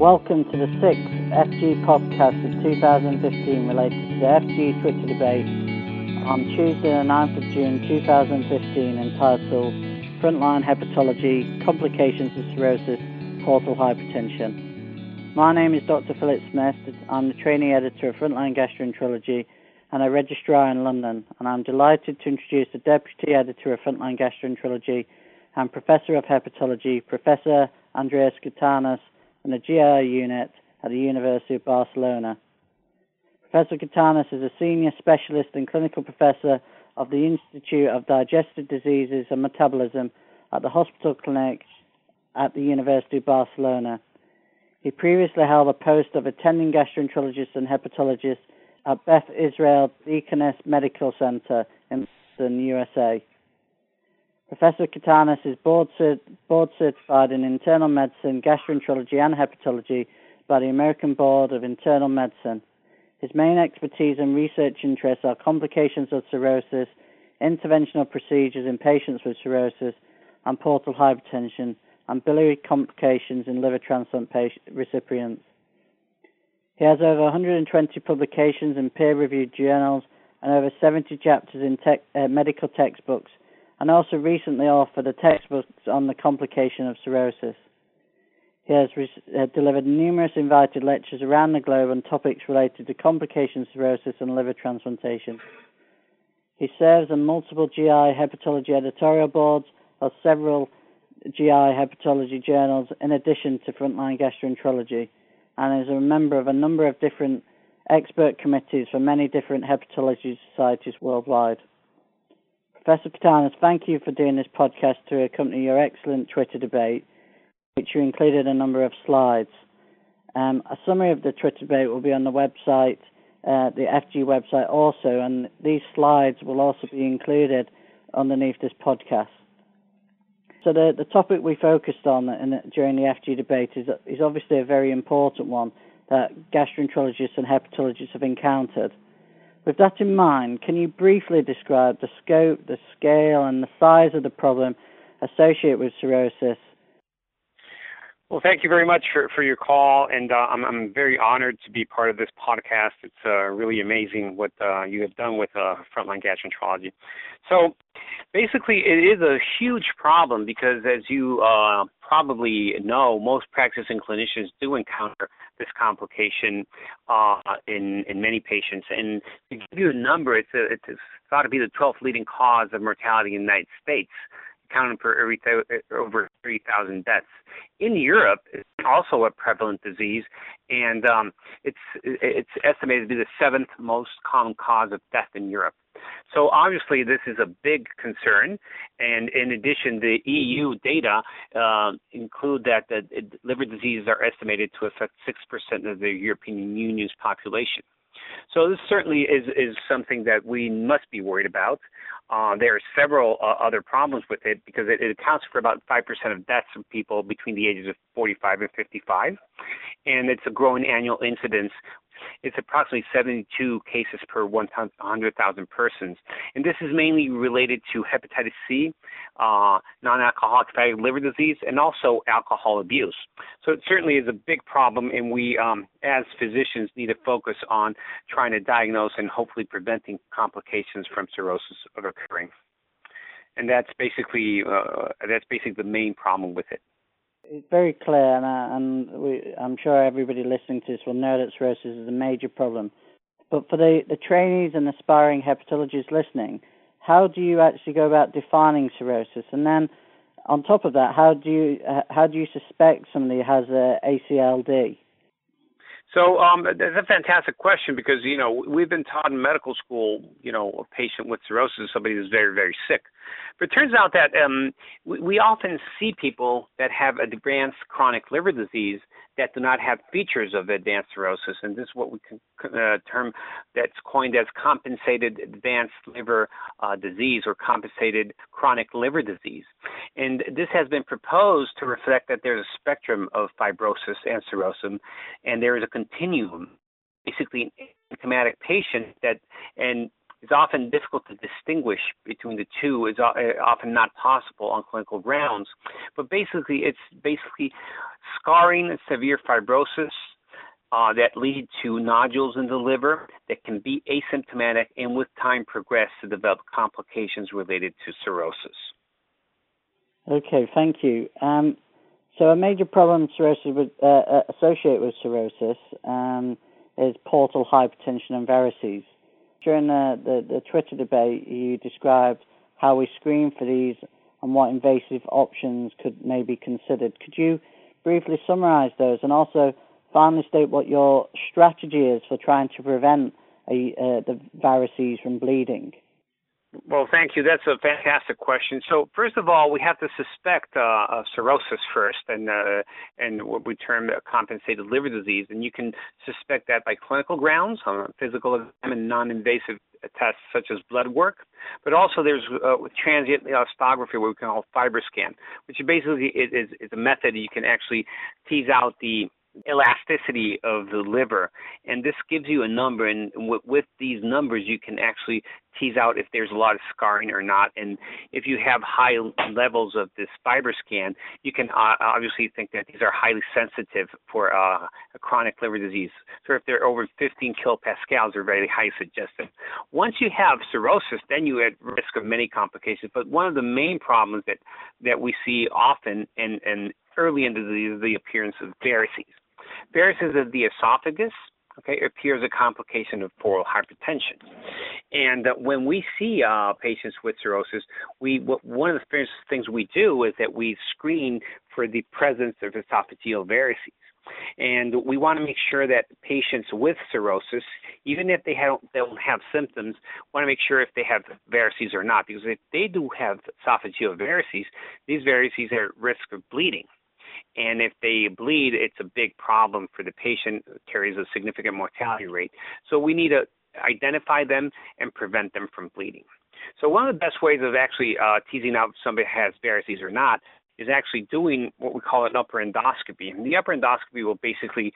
Welcome to the sixth FG podcast of 2015 related to the FG Twitter debate on Tuesday, the 9th of June 2015, entitled Frontline Hepatology Complications of Cirrhosis, Portal Hypertension. My name is Dr. Philip Smith. I'm the trainee editor of Frontline Gastroenterology and a registrar in London, and I'm delighted to introduce the deputy editor of Frontline Gastroenterology and professor of hepatology, Professor Andreas Cardenas, in the GI unit at the University of Barcelona. Professor Cardenas is a senior specialist and clinical professor of the Institute of Digestive Diseases and Metabolism at the Hospital Clinic at the University of Barcelona. He previously held a post of attending gastroenterologist and hepatologist at Beth Israel Deaconess Medical Center in Boston, USA. Professor Cardenas is board, cert- board certified in internal medicine, gastroenterology, and hepatology by the American Board of Internal Medicine. His main expertise and research interests are complications of cirrhosis, interventional procedures in patients with cirrhosis, and portal hypertension, and biliary complications in liver transplant patient, recipients. He has over 120 publications in peer reviewed journals and over 70 chapters in te- uh, medical textbooks and also recently authored a textbook on the complication of cirrhosis. He has re- uh, delivered numerous invited lectures around the globe on topics related to complications of cirrhosis and liver transplantation. He serves on multiple GI hepatology editorial boards of several GI hepatology journals in addition to frontline gastroenterology and is a member of a number of different expert committees for many different hepatology societies worldwide. Professor Cardenas, thank you for doing this podcast to accompany your excellent Twitter debate, which you included a number of slides. Um, a summary of the Twitter debate will be on the website, uh, the FG website also, and these slides will also be included underneath this podcast. So the, the topic we focused on in, during the FG debate is, is obviously a very important one that gastroenterologists and hepatologists have encountered. With that in mind, can you briefly describe the scope, the scale, and the size of the problem associated with cirrhosis? Well, thank you very much for, for your call, and uh, I'm, I'm very honored to be part of this podcast. It's uh, really amazing what uh, you have done with uh, frontline gastroenterology. So, basically, it is a huge problem because, as you uh, probably know, most practicing clinicians do encounter this complication uh, in in many patients. And to give you a number, it's a, it's thought to be the 12th leading cause of mortality in the United States, accounting for every over 3,000 deaths. In Europe, it's also a prevalent disease, and um, it's it's estimated to be the seventh most common cause of death in Europe. So obviously, this is a big concern. And in addition, the EU data uh, include that the liver diseases are estimated to affect six percent of the European Union's population. So this certainly is is something that we must be worried about. Uh, there are several uh, other problems with it because it, it accounts for about five percent of deaths of people between the ages of 45 and 55, and it's a growing annual incidence it's approximately 72 cases per 100,000 persons. And this is mainly related to hepatitis C, uh, non alcoholic fatty liver disease, and also alcohol abuse. So it certainly is a big problem, and we, um, as physicians, need to focus on trying to diagnose and hopefully preventing complications from cirrhosis occurring. And that's basically uh, that's basically the main problem with it it's very clear, and, uh, and we, I'm sure everybody listening to this will know that cirrhosis is a major problem. But for the, the trainees and aspiring hepatologists listening, how do you actually go about defining cirrhosis? And then, on top of that, how do you uh, how do you suspect somebody has a ACLD? So um, that's a fantastic question because you know we've been taught in medical school, you know, a patient with cirrhosis is somebody who's very very sick. But it turns out that um, we, we often see people that have advanced chronic liver disease that do not have features of advanced cirrhosis, and this is what we can uh, term that's coined as compensated advanced liver uh, disease or compensated chronic liver disease. And this has been proposed to reflect that there's a spectrum of fibrosis and cirrhosis, and there is a continuum, basically an asymptomatic patient that and is often difficult to distinguish between the two. It's often not possible on clinical grounds. But basically, it's basically scarring and severe fibrosis uh, that lead to nodules in the liver that can be asymptomatic and with time progress to develop complications related to cirrhosis. Okay, thank you. Um, so a major problem cirrhosis with, uh, uh, associated with cirrhosis um, is portal hypertension and varices. During the, the, the Twitter debate, you described how we screen for these and what invasive options could may be considered. Could you briefly summarize those and also finally state what your strategy is for trying to prevent a, uh, the varices from bleeding? Well, thank you. That's a fantastic question. So, first of all, we have to suspect uh, cirrhosis first, and uh, and what we term a compensated liver disease. And you can suspect that by clinical grounds, on physical exam and non-invasive tests such as blood work. But also, there's uh, transient elastography, what we call FibroScan, which basically is, is a method you can actually tease out the elasticity of the liver. And this gives you a number and w- with these numbers you can actually tease out if there's a lot of scarring or not. And if you have high levels of this FibroScan you can uh, obviously think that these are highly sensitive for uh, a chronic liver disease. So if they're over 15 kilopascals they're very high suggestive. Once you have cirrhosis then you're at risk of many complications. But one of the main problems that that we see often and and early in the disease is the appearance of varices Varices of the esophagus okay, appears a complication of portal hypertension. And uh, when we see uh, patients with cirrhosis, we one of the first things we do is that we screen for the presence of esophageal varices. And we want to make sure that patients with cirrhosis, even if they don't, they don't have symptoms, want to make sure if they have varices or not. Because if they do have esophageal varices, these varices are at risk of bleeding. And if they bleed, it's a big problem for the patient, carries a significant mortality rate. So we need to identify them and prevent them from bleeding. So one of the best ways of actually uh, teasing out if somebody has varices or not is actually doing what we call an upper endoscopy. And the upper endoscopy will basically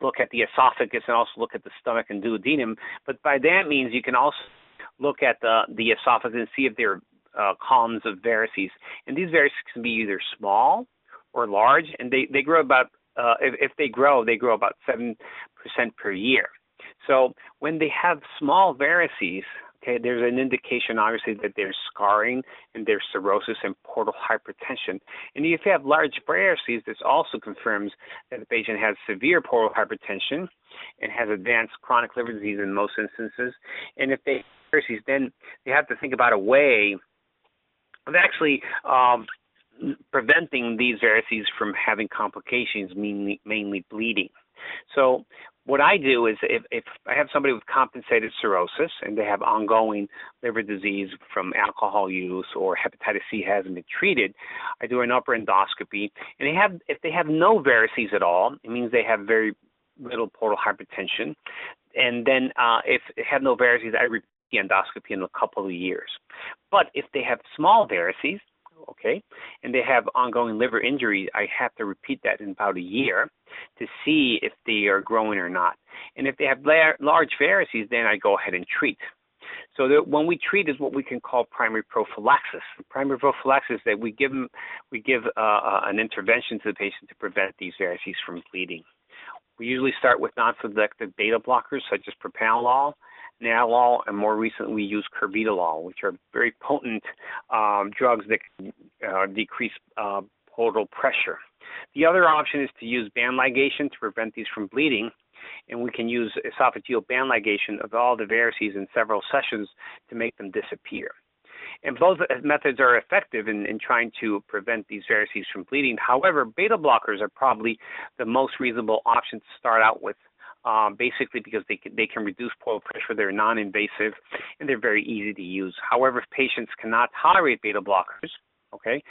look at the esophagus and also look at the stomach and duodenum. But by that means, you can also look at the, the esophagus and see if there are uh, columns of varices. And these varices can be either small or large, and they, they grow about uh, if, if they grow, they grow about seven percent per year. So when they have small varices, okay, there's an indication obviously that there's scarring and there's cirrhosis and portal hypertension. And if you have large varices, this also confirms that the patient has severe portal hypertension and has advanced chronic liver disease in most instances. And if they have varices, then they have to think about a way of actually um, preventing these varices from having complications, mainly, mainly bleeding. So what I do is if, if I have somebody with compensated cirrhosis and they have ongoing liver disease from alcohol use or hepatitis C hasn't been treated, I do an upper endoscopy. And they have if they have no varices at all, it means they have very little portal hypertension. And then uh, if they have no varices, I repeat the endoscopy in a couple of years. But if they have small varices, okay, and they have ongoing liver injury, I have to repeat that in about a year to see if they are growing or not. And if they have large varices, then I go ahead and treat. So that when we treat is what we can call primary prophylaxis. Primary prophylaxis that we give them, we give uh, uh, an intervention to the patient to prevent these varices from bleeding. We usually start with non-selective beta blockers such as propranolol Nadolol, and more recently we use Carvedilol, which are very potent um, drugs that uh, decrease uh, portal pressure. The other option is to use band ligation to prevent these from bleeding, and we can use esophageal band ligation of all the varices in several sessions to make them disappear. And both methods are effective in, in trying to prevent these varices from bleeding. However, beta blockers are probably the most reasonable option to start out with um, basically because they can, they can reduce portal pressure. They're non-invasive and they're very easy to use. However, if patients cannot tolerate beta blockers, okay,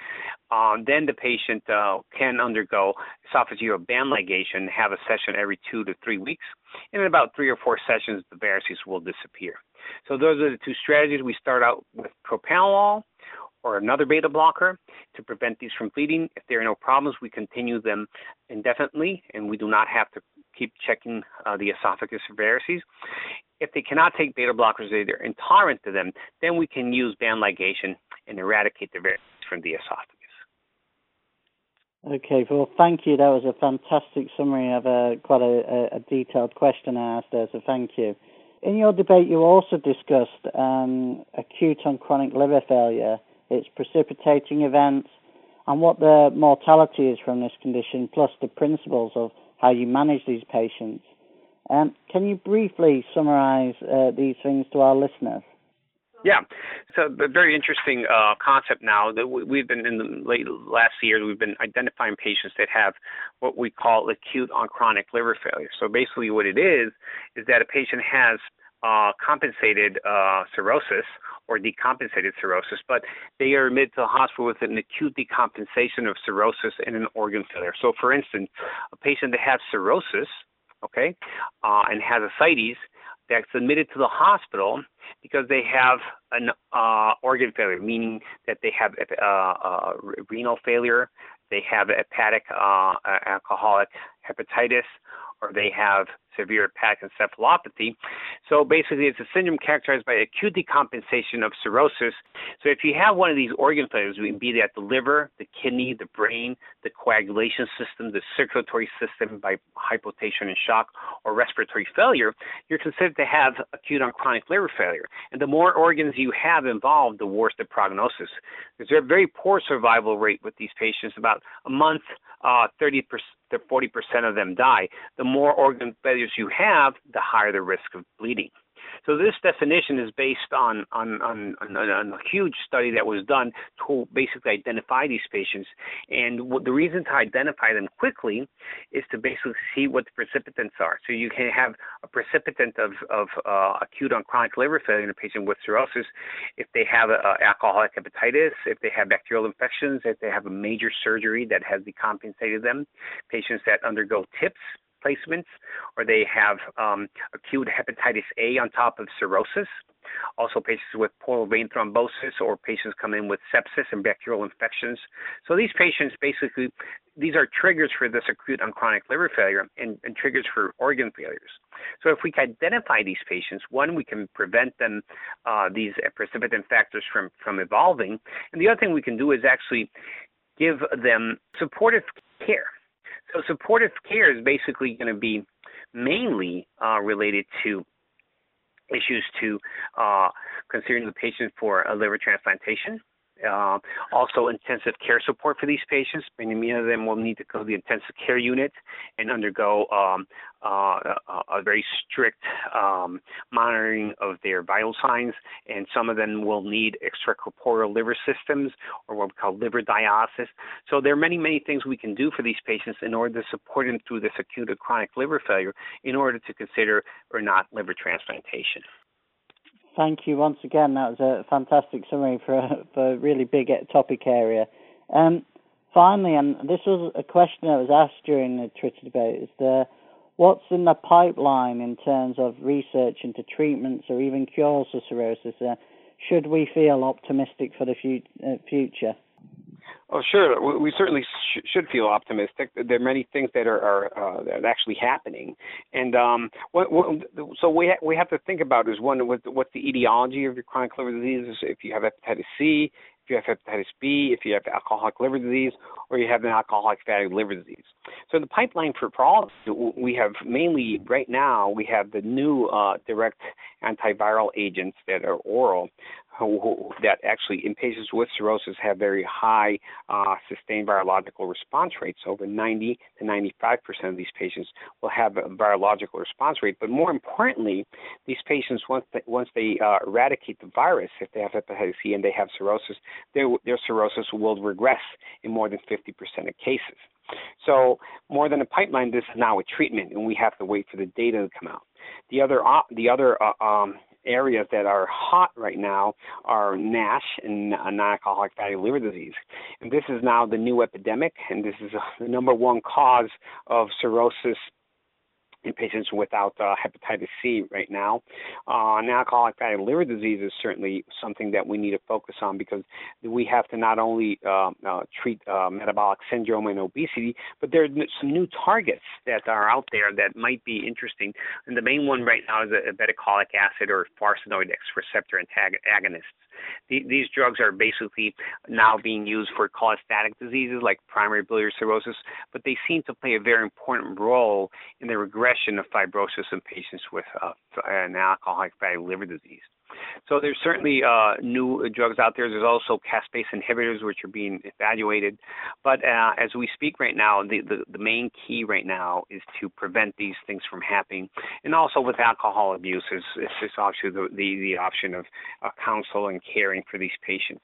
um, then the patient uh, can undergo esophageal band ligation, have a session every two to three weeks, and in about three or four sessions, the varices will disappear. So those are the two strategies. We start out with propranolol or another beta blocker to prevent these from bleeding. If there are no problems, we continue them indefinitely, and we do not have to keep checking uh, the esophagus varices. If they cannot take beta blockers, they're intolerant to them, then we can use band ligation and eradicate the varices from the esophagus. Okay, well, thank you. That was a fantastic summary of a quite a, a detailed question I asked there, so thank you. In your debate, you also discussed um, acute on chronic liver failure, its precipitating events, and what the mortality is from this condition, plus the principles of how you manage these patients. Um, can you briefly summarize uh, these things to our listeners? Yeah, so a very interesting uh, concept now that we've been in the late last year. We've been identifying patients that have what we call acute on chronic liver failure. So basically, what it is is that a patient has uh, compensated uh, cirrhosis or decompensated cirrhosis, but they are admitted to the hospital with an acute decompensation of cirrhosis and an organ failure. So, for instance, a patient that has cirrhosis, okay, uh, and has ascites that's admitted to the hospital because they have an uh, organ failure, meaning that they have uh, uh, renal failure, they have hepatic uh, alcoholic hepatitis, or they have severe hepatic encephalopathy. So basically, it's a syndrome characterized by acute decompensation of cirrhosis. So if you have one of these organ failures, be that the liver, the kidney, the brain, the coagulation system, the circulatory system by hypotension and shock, or respiratory failure, you're considered to have acute on chronic liver failure. And the more organs you have involved, the worse the prognosis. There's a very poor survival rate with these patients. About a month, uh, 30 to 40% of them die. The more organ you have, the higher the risk of bleeding. So this definition is based on, on, on, on, a huge study that was done to basically identify these patients. And what, the reason to identify them quickly is to basically see what the precipitants are. So you can have a precipitant of, of uh, acute on chronic liver failure in a patient with cirrhosis if they have a, a alcoholic hepatitis, if they have bacterial infections, if they have a major surgery that has decompensated them, patients that undergo TIPS, placements, or they have um, acute hepatitis A on top of cirrhosis. Also, patients with portal vein thrombosis or patients come in with sepsis and bacterial infections. So these patients basically, these are triggers for this acute and chronic liver failure and, and triggers for organ failures. So if we can identify these patients, one, we can prevent them, uh, these precipitant factors from, from evolving. And the other thing we can do is actually give them supportive care. So supportive care is basically going to be mainly uh, related to issues to uh, considering the patient for a liver transplantation, uh, also, intensive care support for these patients. Many of them will need to go to the intensive care unit and undergo um, uh, a, a, very strict um, monitoring of their vital signs, and some of them will need extracorporeal liver systems or what we call liver dialysis. So there are many, many things we can do for these patients in order to support them through this acute or chronic liver failure in order to consider or not liver transplantation. Thank you once again. That was a fantastic summary for a, for a really big topic area. Um, finally, and this was a question that was asked during the Twitter debate, is the what's in the pipeline in terms of research into treatments or even cures for cirrhosis? Uh, should we feel optimistic for the uh, future? Oh, sure. We certainly sh- should feel optimistic. There are many things that are, are uh, that are actually happening, and um, what, what, so we ha- we have to think about is one what, what's the etiology of your chronic liver disease? If you have hepatitis C, if you have hepatitis B, if you have alcoholic liver disease, or you have an alcoholic fatty liver disease. So the pipeline for, all we have mainly right now we have the new uh, direct antiviral agents that are oral that actually in patients with cirrhosis have very high uh, sustained virological response rates. Over 90 to 95 percent of these patients will have a virological response rate. But more importantly, these patients once they, once they uh, eradicate the virus, if they have hepatitis C and they have cirrhosis, their, their cirrhosis will regress in more than 50 percent of cases. So more than a pipeline, this is now a treatment, and we have to wait for the data to come out. The other uh, the other uh, um, areas that are hot right now are NASH and non-alcoholic fatty liver disease. And this is now the new epidemic, and this is the number one cause of cirrhosis in patients without uh, hepatitis C right now. Uh, alcoholic fatty liver disease is certainly something that we need to focus on because we have to not only uh, uh treat uh, metabolic syndrome and obesity, but there are some new targets that are out there that might be interesting. And the main one right now is a, obeticholic acid or farnesoid X receptor antagonists. The, these drugs are basically now being used for cholestatic diseases like primary biliary cirrhosis, but they seem to play a very important role in the regression of fibrosis in patients with uh, an alcoholic fatty liver disease. So there's certainly uh, new drugs out there. There's also caspase inhibitors which are being evaluated. But uh, as we speak right now, the, the, the, main key right now is to prevent these things from happening. And also with alcohol abuse, is, is obviously the, the, the option of uh, counsel and caring for these patients.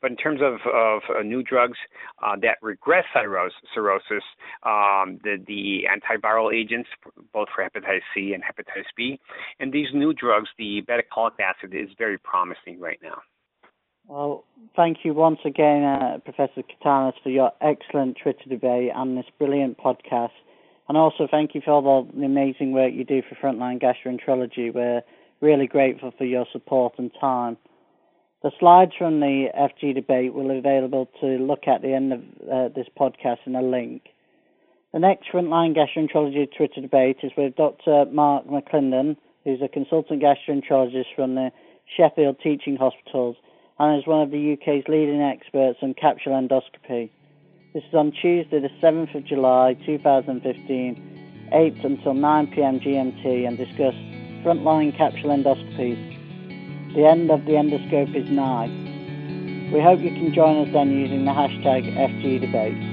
But in terms of, of uh, new drugs uh, that regress cirrhosis, um, the, the antiviral agents, both for hepatitis C and hepatitis B, and these new drugs, the obeticholic acid, is very promising right now. Well, thank you once again, uh, Professor Cardenas, for your excellent Twitter debate and this brilliant podcast. And also, thank you for all the amazing work you do for Frontline Gastroenterology. We're really grateful for your support and time. The slides from the FG debate will be available to look at the end of uh, this podcast in a link. The next Frontline Gastroenterology Twitter debate is with Dr. Mark McAlindon, who's a consultant gastroenterologist from the Sheffield Teaching Hospitals and is one of the UK's leading experts on capsule endoscopy. This is on Tuesday, the 7th of July 2015, 8 until 9 pm GMT, and discuss frontline capsule endoscopies the end of the endoscope is nigh. We hope you can join us then using the hashtag FGDebate.